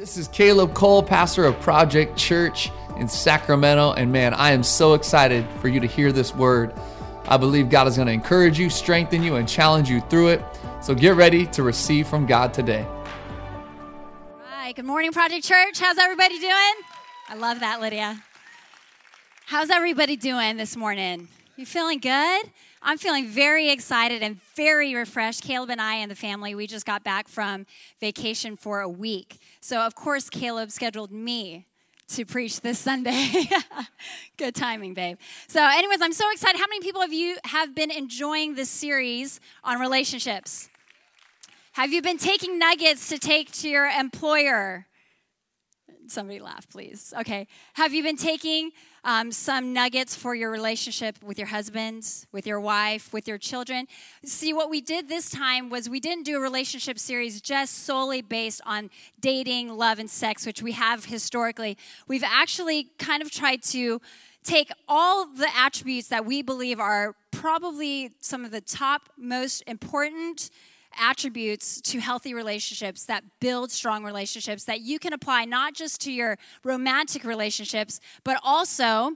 This is Caleb Cole, pastor of Project Church in Sacramento. And man, I am so excited for you to hear this word. I believe God is going to encourage you, strengthen you, and challenge you through it. So get ready to receive from God today. Hi, good morning, Project Church. How's everybody doing? I love that, Lydia. How's everybody doing this morning? You feeling good? I'm feeling very excited and very refreshed. Caleb and I and the family, we just got back from vacation for a week. So, of course, Caleb scheduled me to preach this Sunday. Good timing, babe. So, anyways, I'm so excited. How many people of you have been enjoying this series on relationships? Have you been taking nuggets to take to your employer? Somebody laugh, please. Okay. Have you been taking um, some nuggets for your relationship with your husband, with your wife, with your children? See, what we did this time was we didn't do a relationship series just solely based on dating, love, and sex, which we have historically. We've actually kind of tried to take all the attributes that we believe are probably some of the top most important attributes to healthy relationships that build strong relationships that you can apply not just to your romantic relationships, but also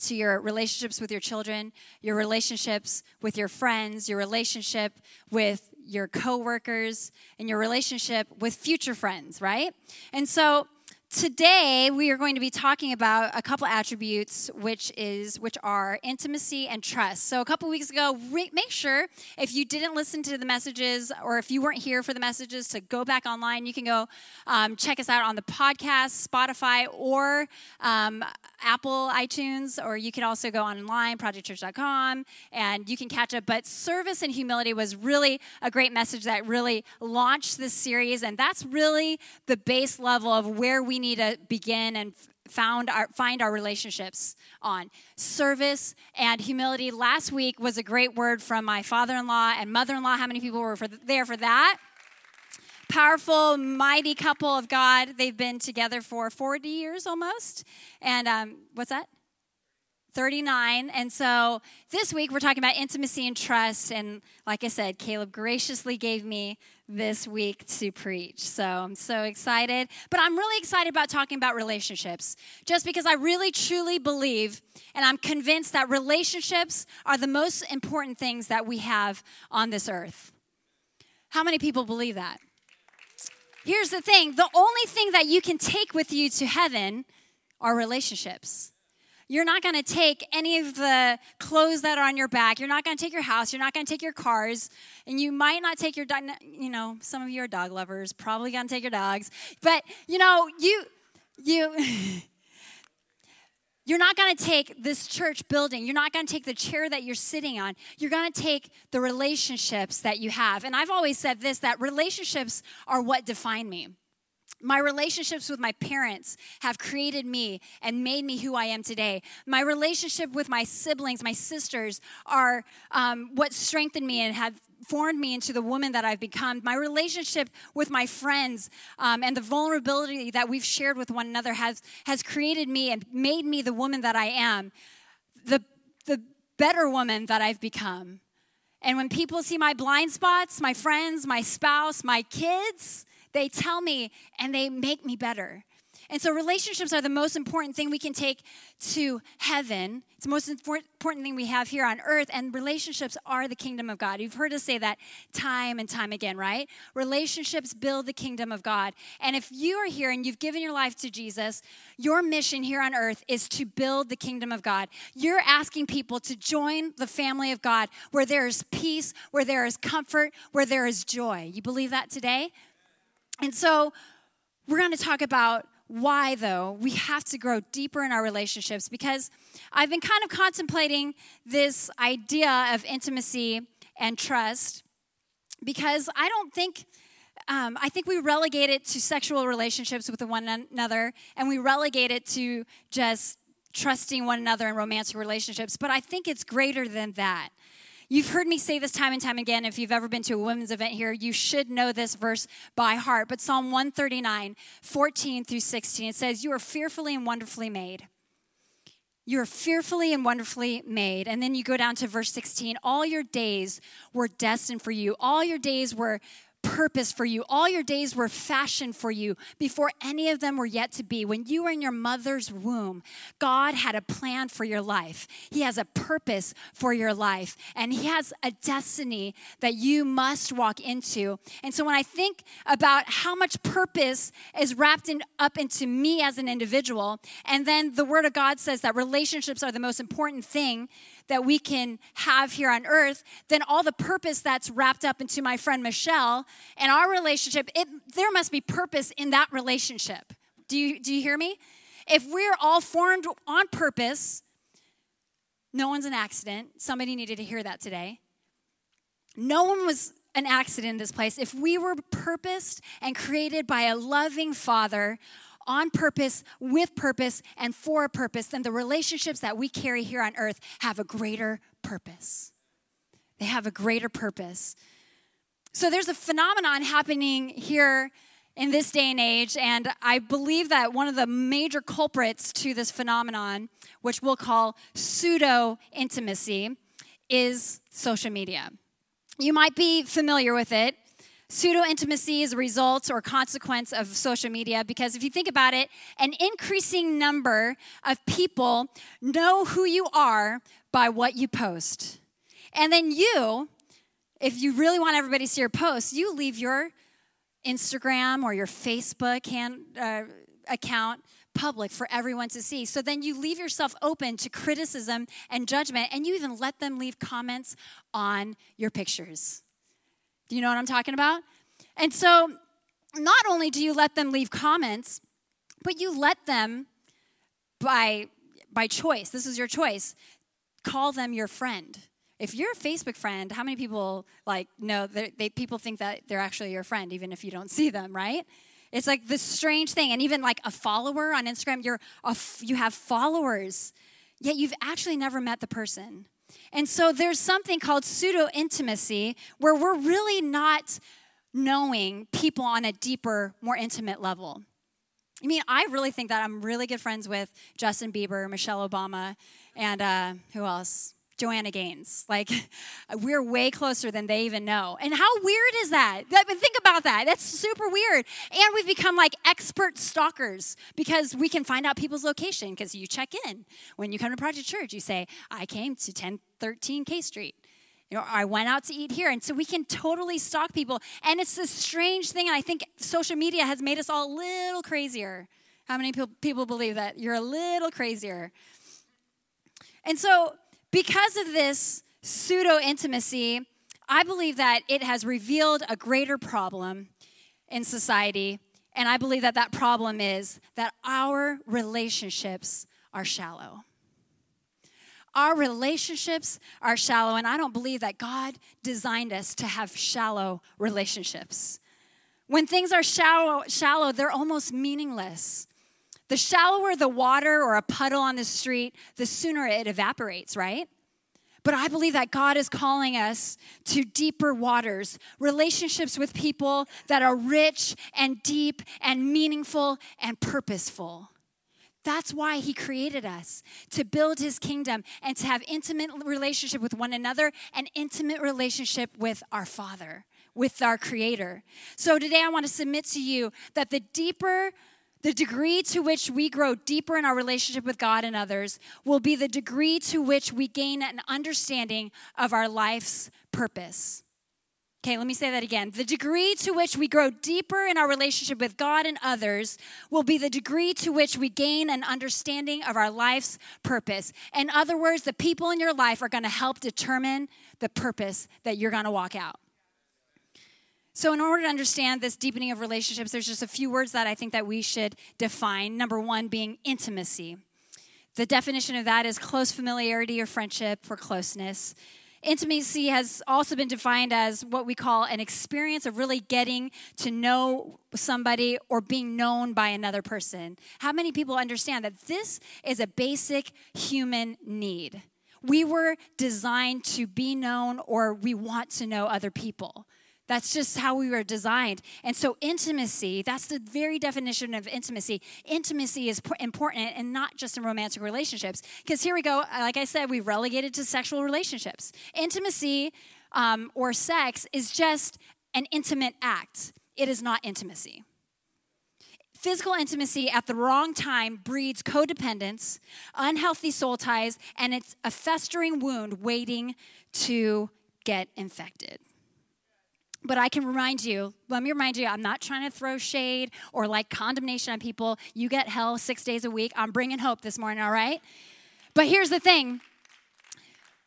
to your relationships with your children, your relationships with your friends, your relationship with your coworkers, and your relationship with future friends, right? And so today we are going to be talking about a couple attributes which is which are intimacy and trust. So a couple weeks ago re- make sure if you didn't listen to the messages or if you weren't here for the messages to go back online you can go um, check us out on the podcast spotify or um, apple itunes or you can also go online projectchurch.com and you can catch up. But service and humility was really a great message that really launched this series and that's really the base level of where we need to begin and found our, find our relationships on. Service and humility. Last week was a great word from my father-in-law and mother-in-law. How many people were for, there for that? Powerful mighty couple of god. They've been together for 40 years almost. And um, what's that? 39. And so this week we're talking about intimacy and trust. And like I said, Caleb graciously gave me this week to preach. So I'm so excited. But I'm really excited about talking about relationships just because I really truly believe and I'm convinced that relationships are the most important things that we have on this earth. How many people believe that? Here's the thing the only thing that you can take with you to heaven are relationships. You're not going to take any of the clothes that are on your back. You're not going to take your house. You're not going to take your cars. And you might not take your dog. You know, some of you are dog lovers, probably going to take your dogs. But, you know, you, you, you're not going to take this church building. You're not going to take the chair that you're sitting on. You're going to take the relationships that you have. And I've always said this that relationships are what define me. My relationships with my parents have created me and made me who I am today. My relationship with my siblings, my sisters, are um, what strengthened me and have formed me into the woman that I've become. My relationship with my friends um, and the vulnerability that we've shared with one another has, has created me and made me the woman that I am, the, the better woman that I've become. And when people see my blind spots, my friends, my spouse, my kids, they tell me and they make me better. And so, relationships are the most important thing we can take to heaven. It's the most important thing we have here on earth, and relationships are the kingdom of God. You've heard us say that time and time again, right? Relationships build the kingdom of God. And if you are here and you've given your life to Jesus, your mission here on earth is to build the kingdom of God. You're asking people to join the family of God where there is peace, where there is comfort, where there is joy. You believe that today? And so we're going to talk about why, though, we have to grow deeper in our relationships because I've been kind of contemplating this idea of intimacy and trust because I don't think. Um, I think we relegate it to sexual relationships with one another, and we relegate it to just trusting one another in romantic relationships. But I think it's greater than that. You've heard me say this time and time again. If you've ever been to a women's event here, you should know this verse by heart. But Psalm 139, 14 through 16, it says, You are fearfully and wonderfully made. You are fearfully and wonderfully made. And then you go down to verse 16. All your days were destined for you, all your days were purpose for you. All your days were fashioned for you before any of them were yet to be. When you were in your mother's womb, God had a plan for your life. He has a purpose for your life, and He has a destiny that you must walk into. And so when I think about how much purpose is wrapped in, up into me as an individual, and then the Word of God says that relationships are the most important thing that we can have here on earth, then all the purpose that's wrapped up into my friend Michelle and our relationship, it, there must be purpose in that relationship. Do you, do you hear me? If we're all formed on purpose, no one's an accident. Somebody needed to hear that today. No one was an accident in this place. If we were purposed and created by a loving Father on purpose, with purpose, and for a purpose, then the relationships that we carry here on earth have a greater purpose. They have a greater purpose. So there's a phenomenon happening here in this day and age, and I believe that one of the major culprits to this phenomenon, which we'll call pseudo intimacy, is social media. You might be familiar with it. Pseudo intimacy is a result or consequence of social media because if you think about it, an increasing number of people know who you are by what you post. And then you, if you really want everybody to see your posts, you leave your Instagram or your Facebook hand, uh, account public for everyone to see. So then you leave yourself open to criticism and judgment, and you even let them leave comments on your pictures. Do you know what I'm talking about? And so, not only do you let them leave comments, but you let them by by choice. This is your choice. Call them your friend. If you're a Facebook friend, how many people like know that they, people think that they're actually your friend, even if you don't see them, right? It's like this strange thing, and even like a follower on Instagram, you're a, you have followers, yet you've actually never met the person. And so there's something called pseudo intimacy where we're really not knowing people on a deeper, more intimate level. I mean, I really think that I'm really good friends with Justin Bieber, Michelle Obama, and uh, who else? Joanna Gaines. Like, we're way closer than they even know. And how weird is that? Think about that. That's super weird. And we've become like expert stalkers because we can find out people's location because you check in. When you come to Project Church, you say, I came to 1013 K Street. You know, I went out to eat here. And so we can totally stalk people. And it's this strange thing. And I think social media has made us all a little crazier. How many people believe that? You're a little crazier. And so because of this pseudo intimacy, I believe that it has revealed a greater problem in society. And I believe that that problem is that our relationships are shallow. Our relationships are shallow, and I don't believe that God designed us to have shallow relationships. When things are shallow, shallow, they're almost meaningless. The shallower the water or a puddle on the street, the sooner it evaporates, right? But I believe that God is calling us to deeper waters, relationships with people that are rich and deep and meaningful and purposeful. That's why he created us to build his kingdom and to have intimate relationship with one another and intimate relationship with our Father, with our creator. So today I want to submit to you that the deeper the degree to which we grow deeper in our relationship with God and others will be the degree to which we gain an understanding of our life's purpose. Okay, let me say that again. The degree to which we grow deeper in our relationship with God and others will be the degree to which we gain an understanding of our life's purpose. In other words, the people in your life are going to help determine the purpose that you're going to walk out. So, in order to understand this deepening of relationships, there's just a few words that I think that we should define. Number one being intimacy. The definition of that is close familiarity or friendship or closeness. Intimacy has also been defined as what we call an experience of really getting to know somebody or being known by another person. How many people understand that this is a basic human need? We were designed to be known or we want to know other people. That's just how we were designed. And so, intimacy, that's the very definition of intimacy. Intimacy is important and not just in romantic relationships. Because here we go, like I said, we relegated to sexual relationships. Intimacy um, or sex is just an intimate act, it is not intimacy. Physical intimacy at the wrong time breeds codependence, unhealthy soul ties, and it's a festering wound waiting to get infected. But I can remind you, let me remind you, I'm not trying to throw shade or like condemnation on people. You get hell six days a week. I'm bringing hope this morning, all right? But here's the thing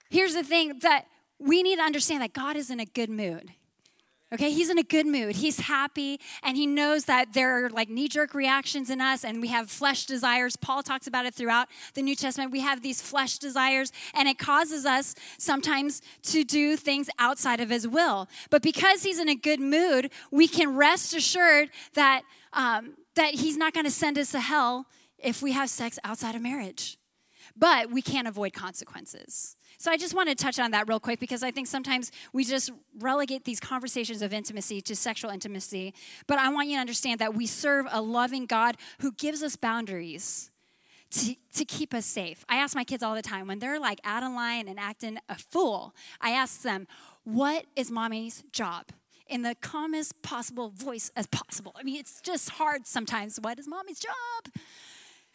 here's the thing that we need to understand that God is in a good mood. Okay, he's in a good mood. He's happy, and he knows that there are like knee jerk reactions in us, and we have flesh desires. Paul talks about it throughout the New Testament. We have these flesh desires, and it causes us sometimes to do things outside of his will. But because he's in a good mood, we can rest assured that, um, that he's not going to send us to hell if we have sex outside of marriage. But we can't avoid consequences. So I just want to touch on that real quick because I think sometimes we just relegate these conversations of intimacy to sexual intimacy. But I want you to understand that we serve a loving God who gives us boundaries. To, to keep us safe. I ask my kids all the time when they're like out of line and acting a fool, I ask them, What is mommy's job? in the calmest possible voice as possible. I mean, it's just hard sometimes. What is mommy's job?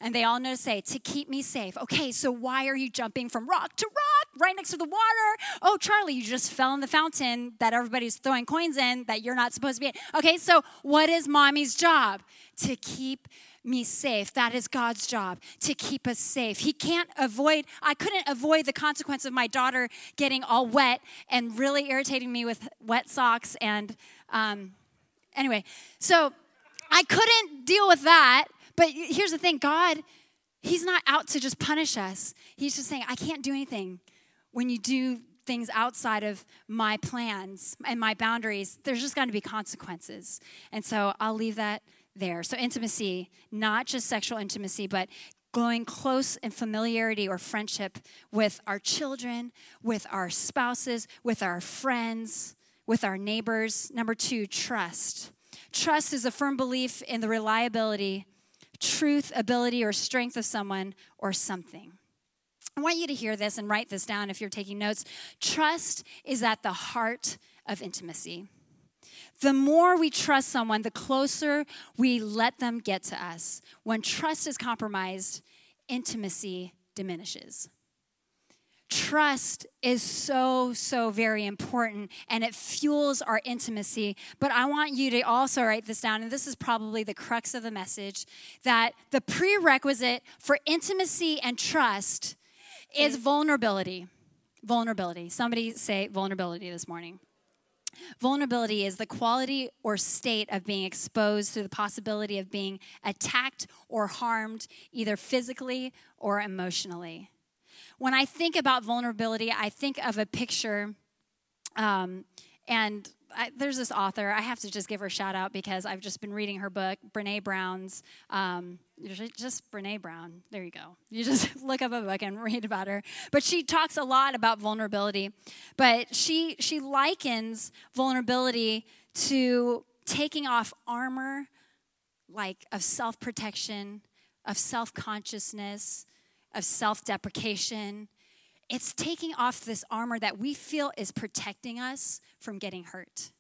And they all know to say, to keep me safe. Okay, so why are you jumping from rock to rock right next to the water? Oh, Charlie, you just fell in the fountain that everybody's throwing coins in that you're not supposed to be in. Okay, so what is mommy's job? To keep me safe. That is God's job to keep us safe. He can't avoid, I couldn't avoid the consequence of my daughter getting all wet and really irritating me with wet socks. And um, anyway, so I couldn't deal with that. But here's the thing God, He's not out to just punish us. He's just saying, I can't do anything when you do things outside of my plans and my boundaries. There's just going to be consequences. And so I'll leave that there. So, intimacy, not just sexual intimacy, but going close in familiarity or friendship with our children, with our spouses, with our friends, with our neighbors. Number two, trust. Trust is a firm belief in the reliability truth, ability, or strength of someone or something. I want you to hear this and write this down if you're taking notes. Trust is at the heart of intimacy. The more we trust someone, the closer we let them get to us. When trust is compromised, intimacy diminishes. Trust is so, so very important and it fuels our intimacy. But I want you to also write this down, and this is probably the crux of the message that the prerequisite for intimacy and trust is vulnerability. Vulnerability. Somebody say vulnerability this morning. Vulnerability is the quality or state of being exposed to the possibility of being attacked or harmed, either physically or emotionally when I think about vulnerability, I think of a picture, um, and I, there's this author. I have to just give her a shout out because I've just been reading her book, Brene Brown's. Um, just Brene Brown. There you go. You just look up a book and read about her. But she talks a lot about vulnerability. But she she likens vulnerability to taking off armor, like of self protection, of self consciousness, of self deprecation. It's taking off this armor that we feel is protecting us from getting hurt.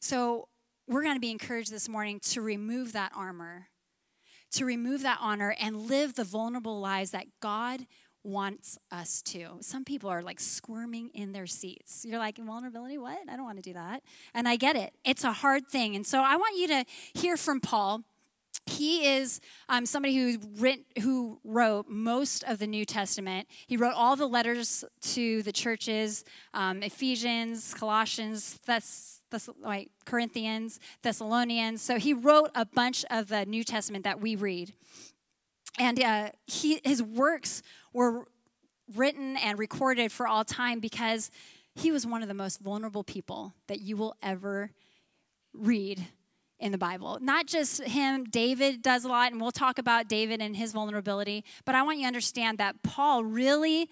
So, we're going to be encouraged this morning to remove that armor, to remove that honor, and live the vulnerable lives that God wants us to. Some people are like squirming in their seats. You're like, vulnerability? What? I don't want to do that. And I get it. It's a hard thing. And so I want you to hear from Paul he is um, somebody who, writ, who wrote most of the New Testament. He wrote all the letters to the churches um, Ephesians, Colossians, Thess, Thess, like Corinthians, Thessalonians. So he wrote a bunch of the New Testament that we read. And uh, he, his works were written and recorded for all time because he was one of the most vulnerable people that you will ever read in the Bible. Not just him, David does a lot, and we'll talk about David and his vulnerability, but I want you to understand that Paul really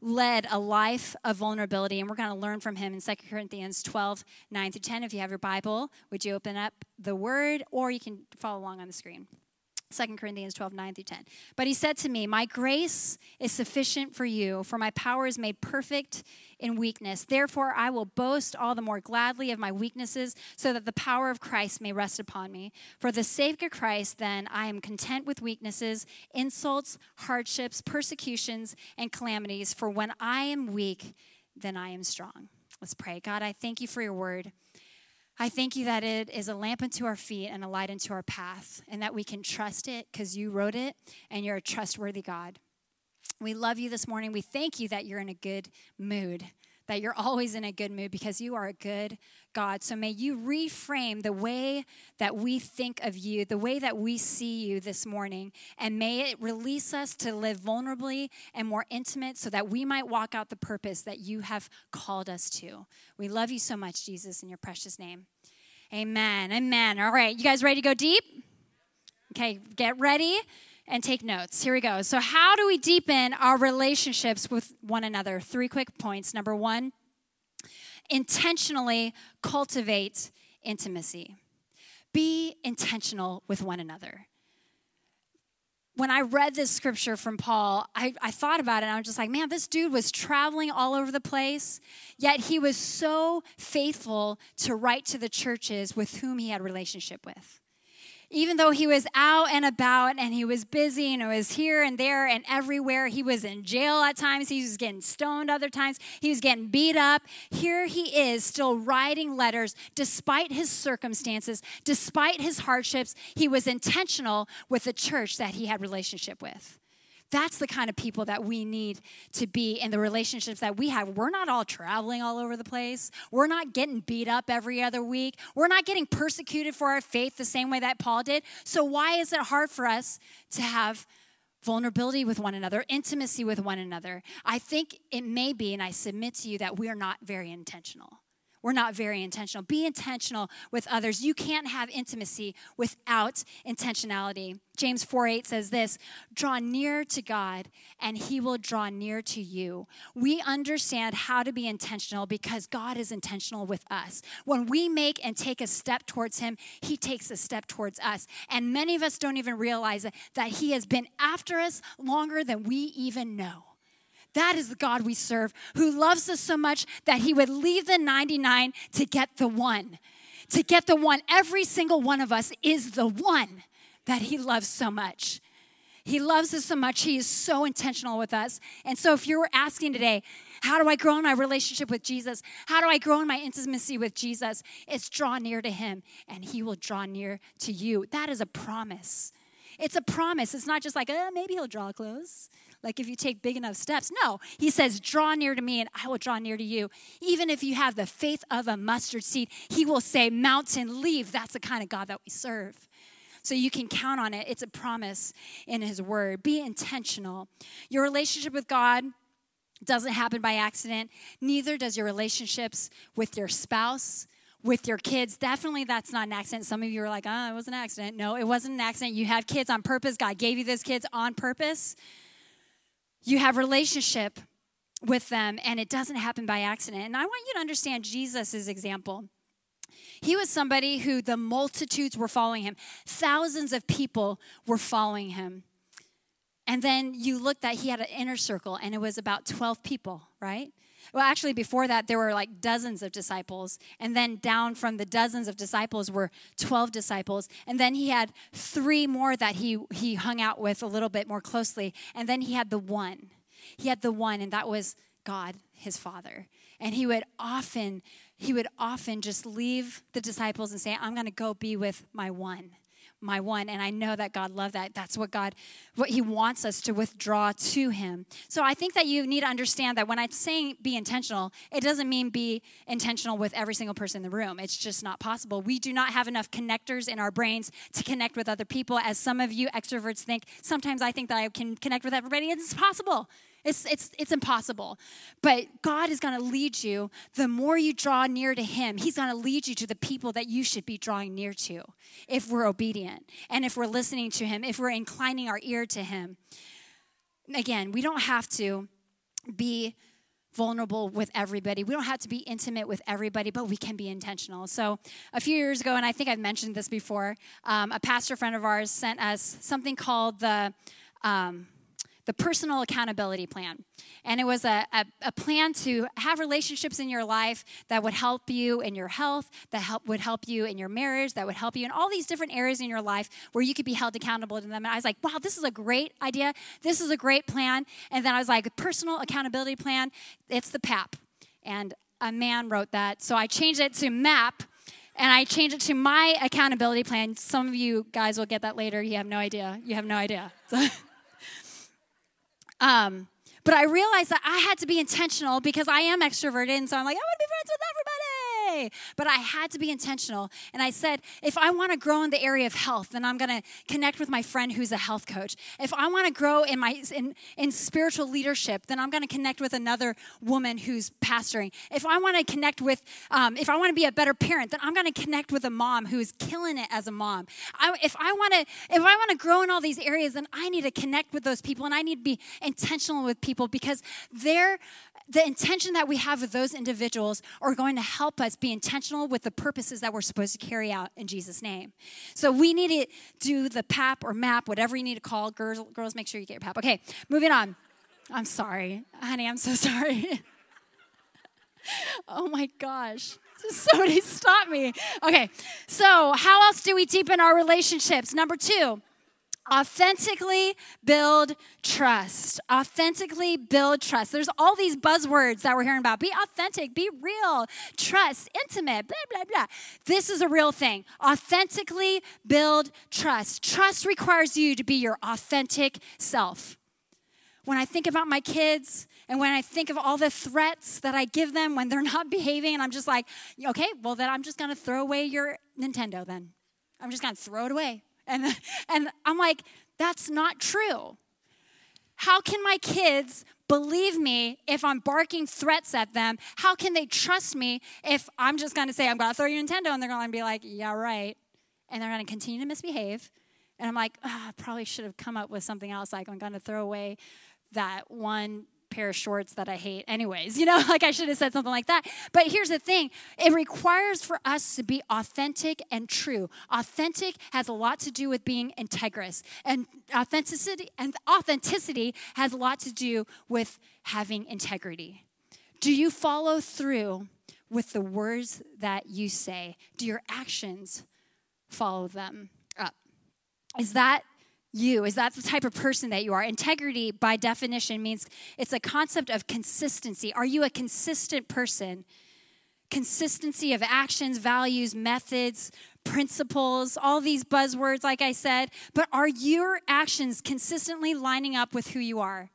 led a life of vulnerability, and we're going to learn from him in 2 Corinthians 12, 9 through 10. If you have your Bible, would you open up the word, or you can follow along on the screen. 2 Corinthians 12, 9 through 10. But he said to me, My grace is sufficient for you, for my power is made perfect in weakness. Therefore, I will boast all the more gladly of my weaknesses, so that the power of Christ may rest upon me. For the sake of Christ, then, I am content with weaknesses, insults, hardships, persecutions, and calamities. For when I am weak, then I am strong. Let's pray. God, I thank you for your word. I thank you that it is a lamp unto our feet and a light unto our path, and that we can trust it because you wrote it and you're a trustworthy God. We love you this morning. We thank you that you're in a good mood, that you're always in a good mood because you are a good God. So may you reframe the way that we think of you, the way that we see you this morning, and may it release us to live vulnerably and more intimate so that we might walk out the purpose that you have called us to. We love you so much, Jesus, in your precious name. Amen. Amen. All right, you guys ready to go deep? Okay, get ready and take notes. Here we go. So, how do we deepen our relationships with one another? Three quick points. Number one, intentionally cultivate intimacy. Be intentional with one another. When I read this scripture from Paul, I, I thought about it and I was just like, man, this dude was traveling all over the place, yet he was so faithful to write to the churches with whom he had relationship with even though he was out and about and he was busy and it was here and there and everywhere, he was in jail at times, he was getting stoned other times, he was getting beat up. Here he is still writing letters despite his circumstances, despite his hardships. He was intentional with the church that he had relationship with. That's the kind of people that we need to be in the relationships that we have. We're not all traveling all over the place. We're not getting beat up every other week. We're not getting persecuted for our faith the same way that Paul did. So, why is it hard for us to have? vulnerability with one another, intimacy with one another. I think it may be, and I submit to you, that we are not very intentional we're not very intentional. Be intentional with others. You can't have intimacy without intentionality. James 4 8 says this Draw near to God, and he will draw near to you. We understand how to be intentional because God is intentional with us. When we make and take a step towards him, he takes a step towards us. And many of us don't even realize that he has been after us longer than we even know. That is the God we serve, who loves us so much that he would leave the 99 to get the one. To get the one. Every single one of us is the one that he loves so much. He loves us so much. He is so intentional with us. And so, if you're asking today, how do I grow in my relationship with Jesus? How do I grow in my intimacy with Jesus? It's draw near to him, and he will draw near to you. That is a promise. It's a promise. It's not just like, oh, maybe he'll draw close like if you take big enough steps. No, he says, Draw near to me and I will draw near to you. Even if you have the faith of a mustard seed, he will say, Mountain, leave. That's the kind of God that we serve. So you can count on it. It's a promise in his word. Be intentional. Your relationship with God doesn't happen by accident, neither does your relationships with your spouse with your kids. Definitely that's not an accident. Some of you are like, oh, it was an accident. No, it wasn't an accident. You have kids on purpose. God gave you those kids on purpose. You have relationship with them, and it doesn't happen by accident. And I want you to understand Jesus' example. He was somebody who the multitudes were following him, thousands of people were following him. And then you look that he had an inner circle, and it was about 12 people, right? Well, actually, before that, there were like dozens of disciples. And then down from the dozens of disciples were 12 disciples. And then he had three more that he, he hung out with a little bit more closely. And then he had the one. He had the one, and that was God, his Father. And he would often, he would often just leave the disciples and say, I'm going to go be with my one my one and i know that god loved that. That's what god what he wants us to withdraw to him. So i think that you need to understand that when i'm saying be intentional it doesn't mean be intentional with every single person in the room. It's just not possible. We do not have enough connectors in our brains to connect with other people. As some of you extroverts think sometimes i think that i can connect with everybody it's possible it's, it's, it's impossible. But God is going to lead you. The more you draw near to Him, He's going to lead you to the people that you should be drawing near to if we're obedient and if we're listening to Him, if we're inclining our ear to Him. Again, we don't have to be vulnerable with everybody. We don't have to be intimate with everybody, but we can be intentional. So, a few years ago, and I think I've mentioned this before, um, a pastor friend of ours sent us something called the um, the personal accountability plan. And it was a, a, a, plan to have relationships in your life that would help you in your health, that help, would help you in your marriage, that would help you in all these different areas in your life where you could be held accountable to them. And I was like, wow, this is a great idea. This is a great plan. And then I was like, personal accountability plan, it's the PAP. And a man wrote that. So I changed it to MAP and I changed it to my accountability plan. Some of you guys will get that later. You have no idea. You have no idea. Um, but I realized that I had to be intentional because I am extroverted. And so I'm like, I want to be friends with everybody. But I had to be intentional. And I said, if I want to grow in the area of health, then I'm going to connect with my friend who's a health coach. If I want to grow in my in, in spiritual leadership, then I'm going to connect with another woman who's pastoring. If I want to connect with, um, if I want to be a better parent, then I'm going to connect with a mom who is killing it as a mom. I, if I want to, if I want to grow in all these areas, then I need to connect with those people, and I need to be intentional with people because they're the intention that we have with those individuals are going to help us be intentional with the purposes that we're supposed to carry out in Jesus' name. So we need to do the PAP or MAP, whatever you need to call. Girls, girls make sure you get your PAP. Okay, moving on. I'm sorry. Honey, I'm so sorry. oh my gosh. Somebody stop me. Okay, so how else do we deepen our relationships? Number two, authentically build trust. Authentically build trust. There's all these buzzwords that we're hearing about. Be authentic, be real, trust, intimate, blah, blah, blah. This is a real thing. Authentically build trust. Trust requires you to be your authentic self. When I think about my kids, and when I think of all the threats that I give them when they're not behaving, and I'm just like, okay, well, then I'm just gonna throw away your Nintendo then. I'm just gonna throw it away. And, and I'm like, that's not true. How can my kids believe me if I'm barking threats at them? How can they trust me if I'm just going to say, I'm going to throw you Nintendo? And they're going to be like, yeah, right. And they're going to continue to misbehave. And I'm like, oh, I probably should have come up with something else. Like, I'm going to throw away that one pair of shorts that I hate, anyways. You know, like I should have said something like that. But here's the thing it requires for us to be authentic and true. Authentic has a lot to do with being integrous, and authenticity and authenticity has a lot to do with having integrity. Do you follow through with the words that you say? Do your actions follow them up? Is that you? Is that the type of person that you are? Integrity, by definition, means it's a concept of consistency. Are you a consistent person? Consistency of actions, values, methods, principles, all these buzzwords, like I said, but are your actions consistently lining up with who you are?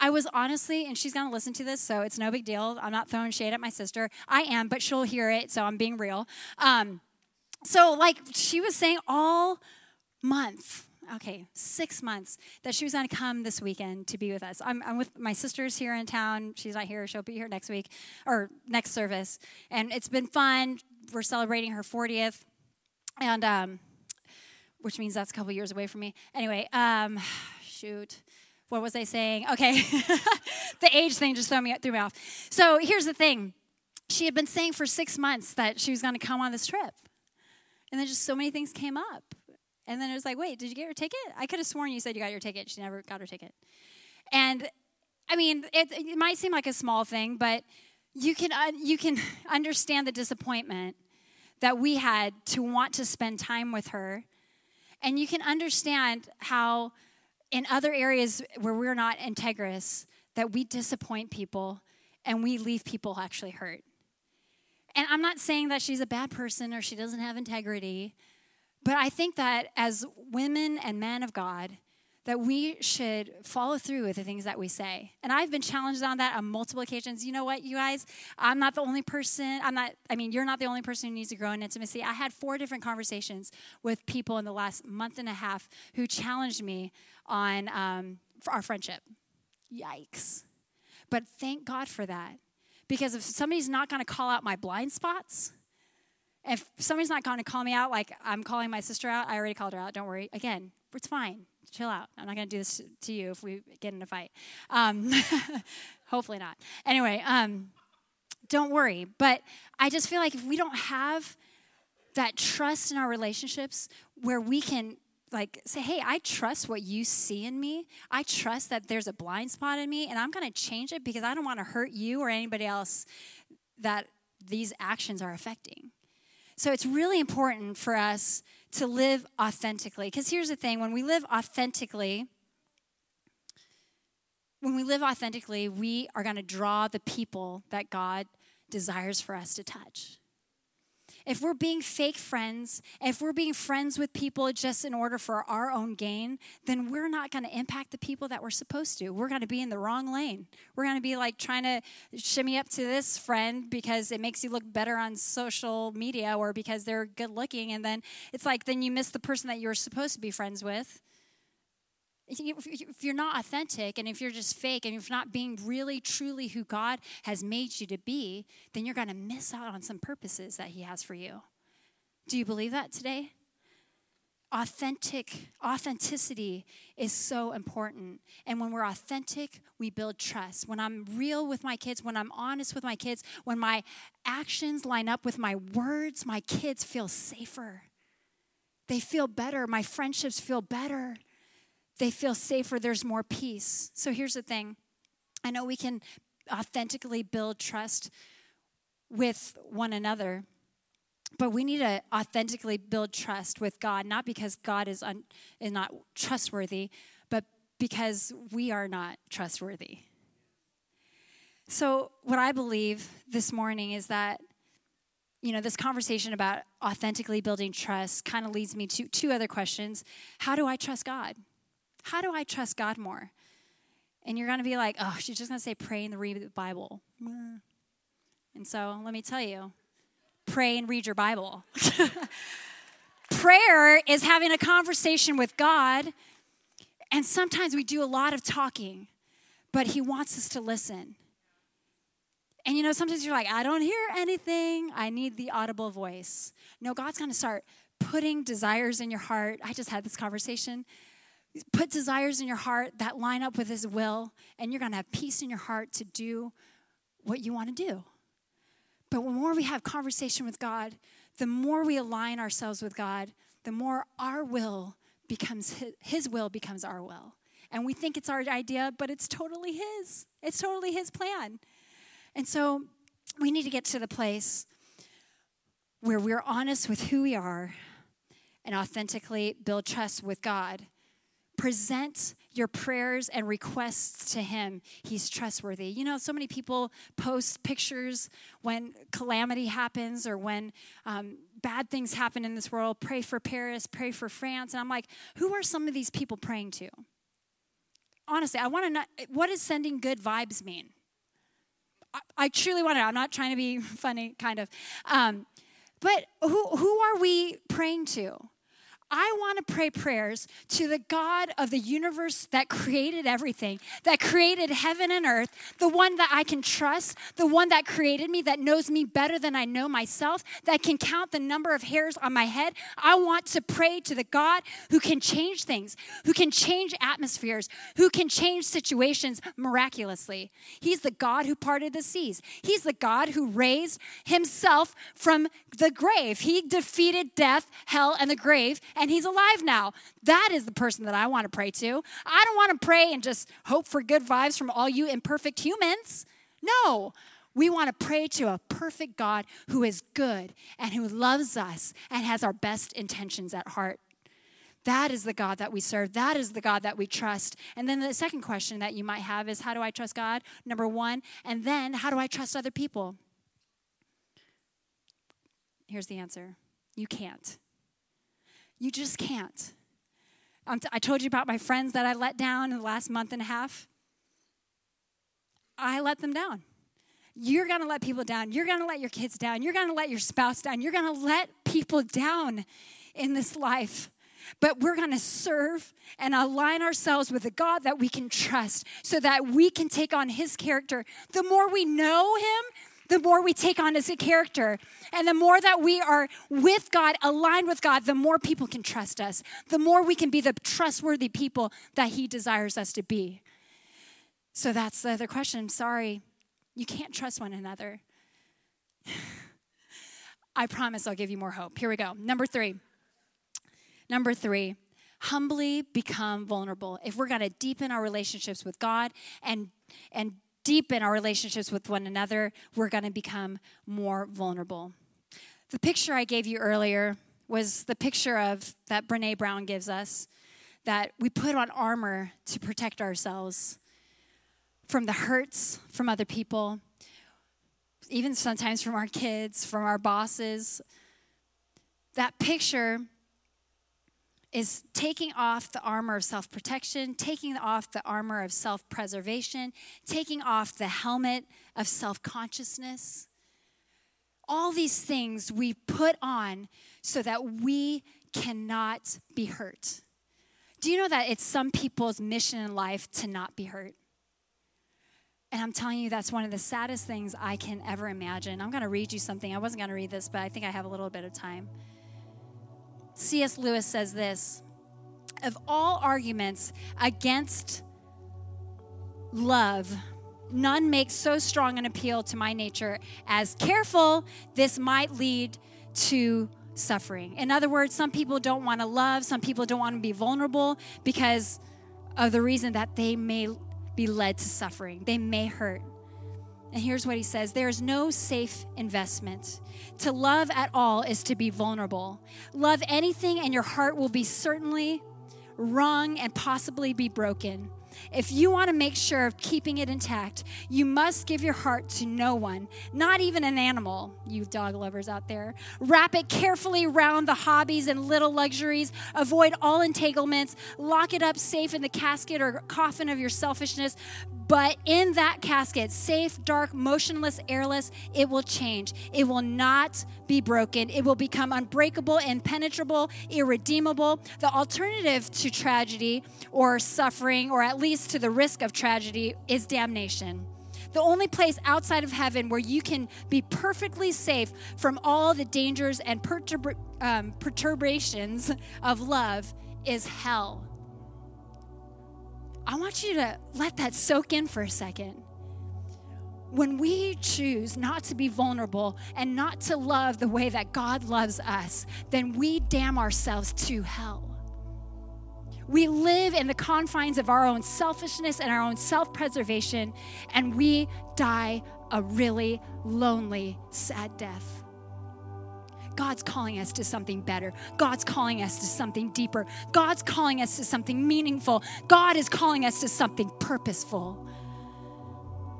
I was honestly, and she's gonna listen to this, so it's no big deal. I'm not throwing shade at my sister. I am, but she'll hear it, so I'm being real. Um, so, like she was saying, all month, okay, six months that she was going to come this weekend to be with us. I'm, I'm, with my sisters here in town. She's not here. She'll be here next week or next service. And it's been fun. We're celebrating her 40th. And, um, which means that's a couple years away from me. Anyway, um, shoot. What was I saying? Okay. the age thing just threw me, threw me off. So here's the thing. She had been saying for six months that she was going to come on this trip. And then just so many things came up and then it was like, wait, did you get your ticket? I could have sworn you said you got your ticket. She never got her ticket. And I mean, it, it might seem like a small thing, but you can, uh, you can understand the disappointment that we had to want to spend time with her. And you can understand how, in other areas where we're not integrous, that we disappoint people and we leave people actually hurt. And I'm not saying that she's a bad person or she doesn't have integrity. But I think that as women and men of God, that we should follow through with the things that we say. And I've been challenged on that on multiple occasions. You know what, you guys? I'm not the only person. I'm not, I mean, you're not the only person who needs to grow in intimacy. I had four different conversations with people in the last month and a half who challenged me on um, our friendship. Yikes. But thank God for that. Because if somebody's not going to call out my blind spots, if somebody's not going to call me out like I'm calling my sister out, I already called her out. Don't worry. Again, it's fine. Chill out. I'm not going to do this to you if we get in a fight. Um, Hopefully not. Anyway, um, don't worry. But I just feel like if we don't have that trust in our relationships where we can like say hey i trust what you see in me i trust that there's a blind spot in me and i'm going to change it because i don't want to hurt you or anybody else that these actions are affecting so it's really important for us to live authentically because here's the thing when we live authentically when we live authentically, we are going to draw the people that God desires for us to touch. If we're being fake friends, if we're being friends with people just in order for our own gain, then we're not going to impact the people that we're supposed to. We're going to be in the wrong lane. We're going to be like trying to shimmy up to this friend because it makes you look better on social media or because they're good looking. And then it's like, then you miss the person that you're supposed to be friends with. If you're not authentic and if you're just fake and if you're not being really truly who God has made you to be, then you're going to miss out on some purposes that He has for you. Do you believe that today? Authentic, authenticity is so important. And when we're authentic, we build trust. When I'm real with my kids, when I'm honest with my kids, when my actions line up with my words, my kids feel safer. They feel better. My friendships feel better they feel safer, there's more peace. So here's the thing I know we can authentically build trust with one another, but we need to authentically build trust with God, not because God is, un, is not trustworthy, but because we are not trustworthy. So, what I believe this morning is that you know, this conversation about authentically building trust kind of leads me to two other questions. How do I trust God? How do I trust God more? And you're going to be like, oh, she's just going to say pray and read the Bible. And so let me tell you pray and read your Bible. Prayer is having a conversation with God. And sometimes we do a lot of talking, but He wants us to listen. And you know, sometimes you're like, I don't hear anything. I need the audible voice. No, God's going to start putting desires in your heart. I just had this conversation put desires in your heart that line up with His will, and you're going to have peace in your heart to do what you want to do. But the more we have conversation with God, the more we align ourselves with God, the more our will becomes His, his will becomes our will. And we think it's our idea, but it's totally His. It's totally His plan. And so we need to get to the place where we're honest with who we are and authentically build trust with God present your prayers and requests to him. He's trustworthy. You know so many people post pictures when calamity happens or when um, bad things happen in this world. Pray for paris pray for france. And i'm like who are some of these people praying to? Honestly i want to know what does sending good vibes mean? I, I truly want to i'm not trying to be funny kind of. Um, but who, who are we praying to I want to pray prayers to the God of the universe that created everything, that created heaven and earth, the one that I can trust, the one that created me, that knows me better than I know myself, that can count the number of hairs on my head. I want to pray to the God who can change things, who can change atmospheres, who can change situations miraculously. He's the God who parted the seas, He's the God who raised Himself from the grave. He defeated death, hell, and the grave and he's alive now. That is the person that I want to pray to. I don't want to pray and just hope for good vibes from all you imperfect humans. No. We want to pray to a perfect God who is good and who loves us and has our best intentions at heart. That is the God that we serve. That is the God that we trust. And then the second question that you might have is how do I trust God? Number one. And then how do I trust other people? Here's the answer you can't. You just can't. I told you about my friends that I let down in the last month and a half. I let them down. You're going to let people down. You're going to let your kids down. You're going to let your spouse down. You're going to let people down in this life. But we're going to serve and align ourselves with a God that we can trust so that we can take on his character. The more we know him, the more we take on as a character. And the more that we are with God, aligned with God, the more people can trust us. The more we can be the trustworthy people that He desires us to be. So that's the other question. Sorry, you can't trust one another. I promise I'll give you more hope. Here we go. Number three. Number three, humbly become vulnerable. If we're going to deepen our relationships with God and and deepen our relationships with one another, we're going to become more vulnerable. The picture I gave you earlier was the picture of that Brene Brown gives us that we put on armor to protect ourselves from the hurts from other people, even sometimes from our kids, from our bosses. That picture is taking off the armor of self protection, taking off the armor of self preservation, taking off the helmet of self consciousness. All these things we put on so that we cannot be hurt. Do you know that it's some people's mission in life to not be hurt? And I'm telling you, that's one of the saddest things I can ever imagine. I'm going to read you something. I wasn't going to read this, but I think I have a little bit of time. C.S. Lewis says this Of all arguments against love, none makes so strong an appeal to my nature as careful, this might lead to suffering. In other words, some people don't want to love, some people don't want to be vulnerable because of the reason that they may be led to suffering, they may hurt. And here's what he says there is no safe investment. To love at all is to be vulnerable. Love anything, and your heart will be certainly wrung and possibly be broken. If you want to make sure of keeping it intact, you must give your heart to no one, not even an animal, you dog lovers out there. Wrap it carefully around the hobbies and little luxuries. Avoid all entanglements. Lock it up safe in the casket or coffin of your selfishness. But in that casket, safe, dark, motionless, airless, it will change. It will not be broken. It will become unbreakable, impenetrable, irredeemable. The alternative to tragedy or suffering, or at least to the risk of tragedy, is damnation. The only place outside of heaven where you can be perfectly safe from all the dangers and perturb- um, perturbations of love is hell. I want you to let that soak in for a second. When we choose not to be vulnerable and not to love the way that God loves us, then we damn ourselves to hell. We live in the confines of our own selfishness and our own self preservation, and we die a really lonely, sad death. God's calling us to something better. God's calling us to something deeper. God's calling us to something meaningful. God is calling us to something purposeful.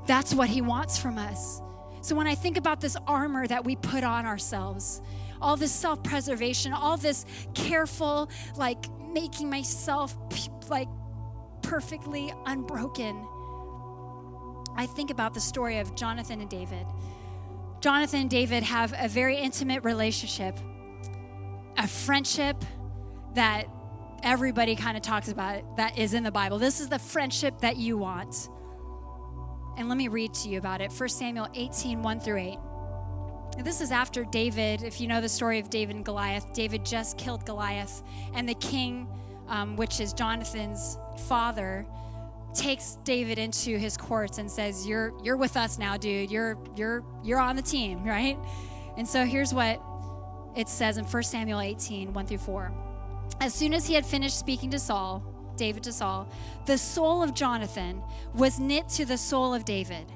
That's what He wants from us. So when I think about this armor that we put on ourselves, all this self preservation, all this careful, like making myself like perfectly unbroken, I think about the story of Jonathan and David. Jonathan and David have a very intimate relationship, a friendship that everybody kind of talks about that is in the Bible. This is the friendship that you want. And let me read to you about it 1 Samuel 18 1 through 8. This is after David, if you know the story of David and Goliath, David just killed Goliath, and the king, um, which is Jonathan's father, takes David into his courts and says, "You're you're with us now, dude. You're you're you're on the team, right?" And so here's what it says in 1 Samuel 18, 1 through 4. As soon as he had finished speaking to Saul, David to Saul, the soul of Jonathan was knit to the soul of David.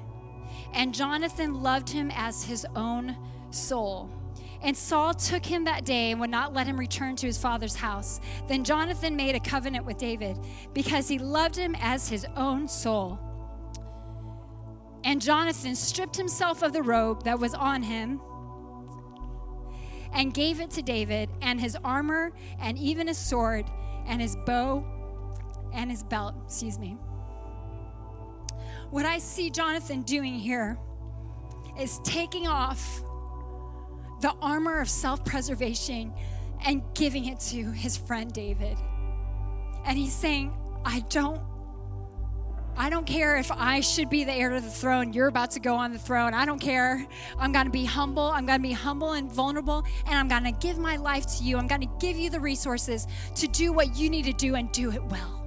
And Jonathan loved him as his own soul. And Saul took him that day and would not let him return to his father's house. Then Jonathan made a covenant with David because he loved him as his own soul. And Jonathan stripped himself of the robe that was on him and gave it to David, and his armor, and even his sword, and his bow, and his belt. Excuse me. What I see Jonathan doing here is taking off the armor of self preservation and giving it to his friend David. And he's saying, I don't I don't care if I should be the heir to the throne. You're about to go on the throne. I don't care. I'm going to be humble. I'm going to be humble and vulnerable, and I'm going to give my life to you. I'm going to give you the resources to do what you need to do and do it well.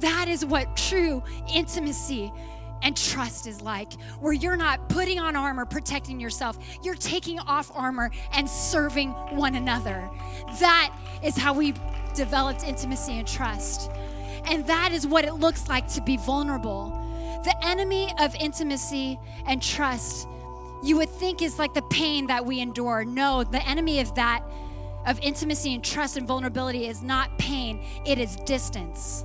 That is what true intimacy and trust is like, where you're not putting on armor, protecting yourself. You're taking off armor and serving one another. That is how we developed intimacy and trust. And that is what it looks like to be vulnerable. The enemy of intimacy and trust, you would think is like the pain that we endure. No, the enemy of that, of intimacy and trust and vulnerability, is not pain, it is distance.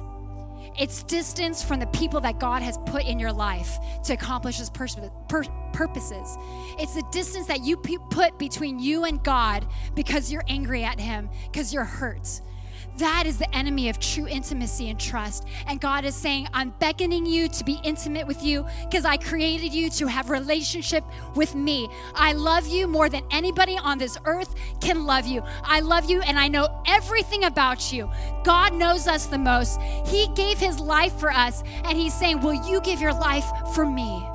It's distance from the people that God has put in your life to accomplish His pur- pur- purposes. It's the distance that you put between you and God because you're angry at Him, because you're hurt. That is the enemy of true intimacy and trust. And God is saying, I'm beckoning you to be intimate with you because I created you to have relationship with me. I love you more than anybody on this earth can love you. I love you and I know everything about you. God knows us the most. He gave his life for us and he's saying, Will you give your life for me?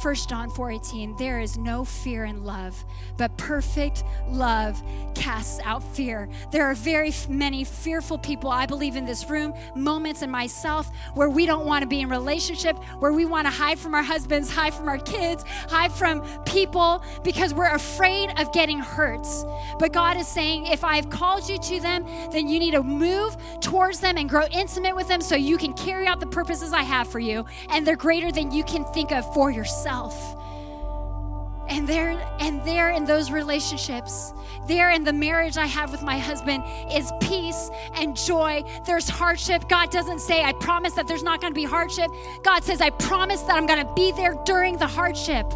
1 John 4:18 there is no fear in love but perfect love casts out fear. There are very many fearful people I believe in this room moments in myself where we don't want to be in relationship where we want to hide from our husbands hide from our kids hide from people because we're afraid of getting hurt. But God is saying if I've called you to them then you need to move towards them and grow intimate with them so you can carry out the purposes I have for you and they're greater than you can think of for yourself yourself. And there and there in those relationships, there in the marriage I have with my husband is peace and joy. There's hardship. God doesn't say, I promise that there's not going to be hardship. God says, I promise that I'm going to be there during the hardship.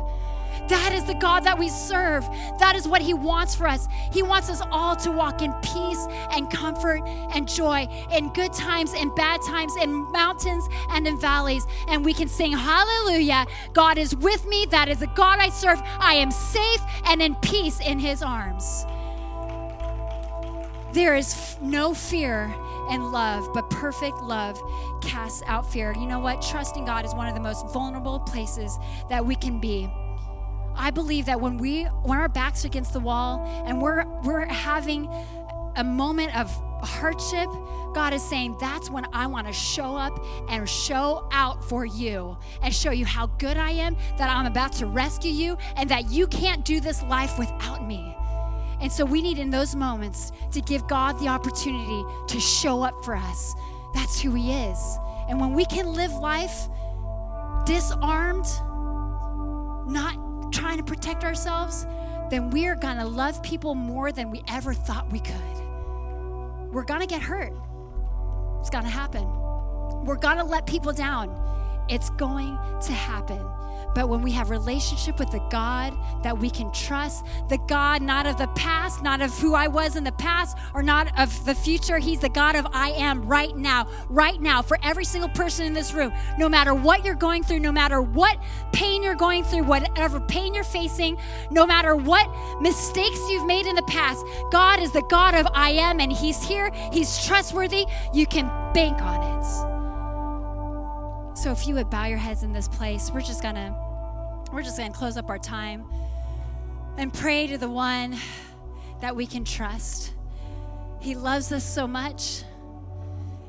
That is the God that we serve. That is what He wants for us. He wants us all to walk in peace and comfort and joy in good times and bad times, in mountains and in valleys. And we can sing, Hallelujah. God is with me. That is the God I serve. I am safe and in peace in His arms. There is no fear in love, but perfect love casts out fear. You know what? Trusting God is one of the most vulnerable places that we can be. I believe that when we when our backs are against the wall and we're we're having a moment of hardship, God is saying, That's when I want to show up and show out for you and show you how good I am, that I'm about to rescue you, and that you can't do this life without me. And so we need in those moments to give God the opportunity to show up for us. That's who He is. And when we can live life disarmed, not trying to protect ourselves, then we're gonna love people more than we ever thought we could. We're gonna get hurt. It's gonna happen. We're gonna let people down. It's going to happen. But when we have relationship with the God that we can trust, the God not of the past, not of who I was in the past, or not of the future, He's the God of I am right now, right now, for every single person in this room. No matter what you're going through, no matter what pain you're going through, whatever pain you're facing, no matter what mistakes you've made in the past, God is the God of I am, and He's here. He's trustworthy. You can bank on it. So if you would bow your heads in this place, we're just gonna we're just gonna close up our time and pray to the one that we can trust. He loves us so much.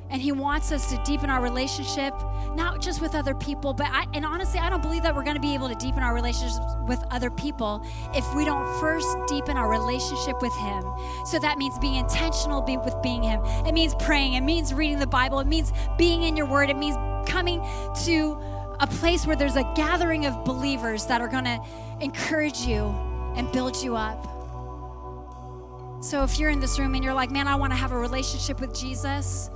And he wants us to deepen our relationship, not just with other people, but I, and honestly, I don't believe that we're going to be able to deepen our relationships with other people if we don't first deepen our relationship with him. So that means being intentional with being him. It means praying. It means reading the Bible. It means being in your word. It means coming to a place where there's a gathering of believers that are going to encourage you and build you up. So if you're in this room and you're like, man, I want to have a relationship with Jesus,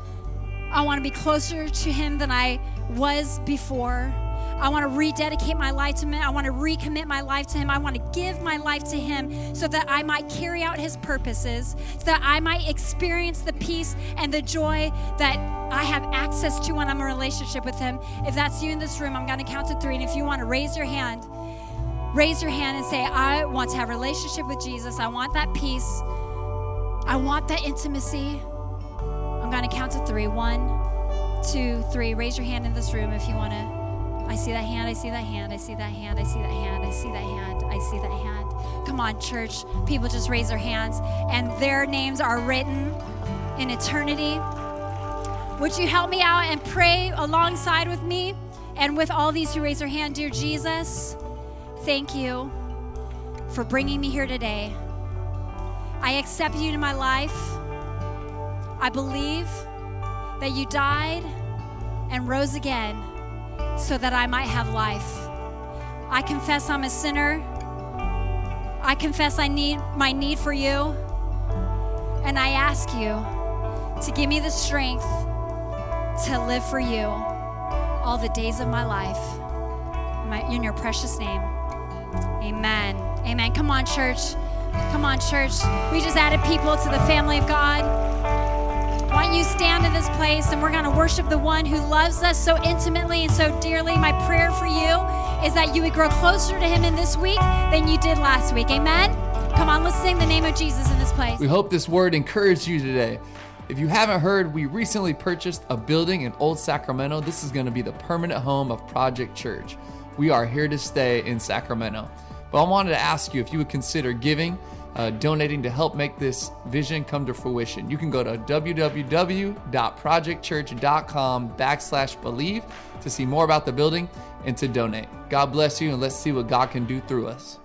I want to be closer to Him than I was before. I want to rededicate my life to Him. I want to recommit my life to Him. I want to give my life to Him so that I might carry out His purposes, so that I might experience the peace and the joy that I have access to when I'm in a relationship with Him. If that's you in this room, I'm going to count to three. And if you want to raise your hand, raise your hand and say, I want to have a relationship with Jesus. I want that peace. I want that intimacy. I'm going to count to three. One, two, three. Raise your hand in this room if you want to. I see that hand, I see that hand, I see that hand, I see that hand, I see that hand, I see that hand. Come on, church. People just raise their hands, and their names are written in eternity. Would you help me out and pray alongside with me and with all these who raise their hand? Dear Jesus, thank you for bringing me here today. I accept you in my life. I believe that you died and rose again so that I might have life. I confess I'm a sinner. I confess I need my need for you. And I ask you to give me the strength to live for you all the days of my life. In your precious name. Amen. Amen. Come on, church. Come on, church. We just added people to the family of God. Why you stand in this place and we're going to worship the one who loves us so intimately and so dearly. My prayer for you is that you would grow closer to him in this week than you did last week. Amen. Come on, let's sing the name of Jesus in this place. We hope this word encouraged you today. If you haven't heard, we recently purchased a building in Old Sacramento. This is going to be the permanent home of Project Church. We are here to stay in Sacramento. But I wanted to ask you if you would consider giving, uh, donating to help make this vision come to fruition. You can go to www.projectchurch.com backslash believe to see more about the building and to donate. God bless you, and let's see what God can do through us.